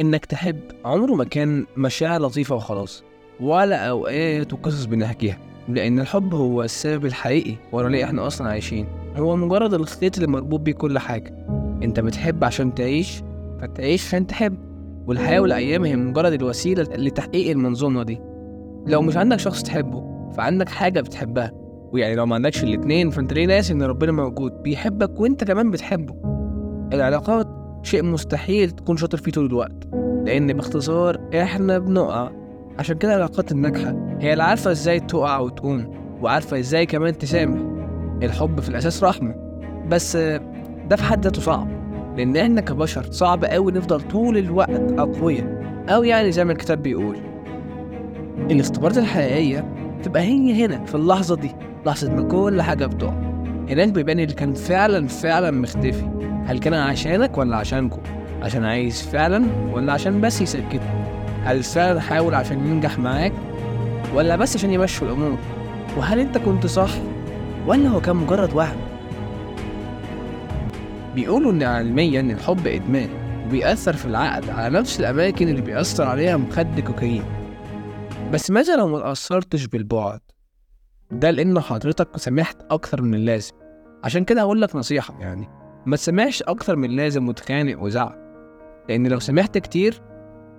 إنك تحب. عمره ما كان مشاعر لطيفة وخلاص ولا أوقات وقصص بنحكيها لأن الحب هو السبب الحقيقي ورا ليه إحنا أصلا عايشين. هو مجرد الخيط اللي مربوط بيه كل حاجة. أنت بتحب عشان تعيش فتعيش عشان تحب. والحياة والأيام هي مجرد الوسيلة لتحقيق المنظومة دي. لو مش عندك شخص تحبه فعندك حاجة بتحبها. ويعني لو ما عندكش الاتنين فأنت ليه ناسي إن ربنا موجود؟ بيحبك وأنت كمان بتحبه. العلاقات شيء مستحيل تكون شاطر فيه طول الوقت. لأن باختصار إحنا بنقع. عشان كده العلاقات الناجحة هي اللي عارفة إزاي تقع وتقوم وعارفة إزاي كمان تسامح. الحب في الأساس رحمة. بس ده في حد ذاته صعب. لأن إحنا كبشر صعب قوي نفضل طول الوقت أقوياء. أو يعني زي ما الكتاب بيقول الاختبارات الحقيقية تبقى هي هنا في اللحظة دي لحظة ما كل حاجة بتقع. هناك بيبان اللي كان فعلا فعلا مختفي. هل كان عشانك ولا عشانكم عشان عايز فعلا ولا عشان بس يسكتك هل فعلا حاول عشان ينجح معاك ولا بس عشان يمشوا الأمور؟ وهل أنت كنت صح ولا هو كان مجرد وهم؟ بيقولوا إن علميا الحب إدمان وبيأثر في العقل على نفس الأماكن اللي بيأثر عليها مخد كوكايين. بس ماذا لو ما تأثرتش بالبعد؟ ده لأن حضرتك سمحت أكتر من اللازم. عشان كده هقول لك نصيحة. يعني؟ ما تسمعش أكتر من اللازم وتخانق وزعل. لأن لو سمحت كتير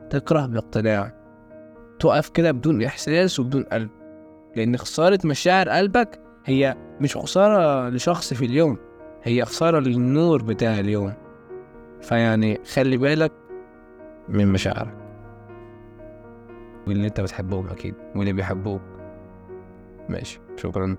تكره باقتناع. تقف كده بدون إحساس وبدون قلب لأن خسارة مشاعر قلبك هي مش خسارة لشخص في اليوم هي خسارة للنور بتاع اليوم. فيعني خلي بالك من مشاعرك. واللي أنت بتحبهم أكيد واللي بيحبوك. ماشي. شكرا.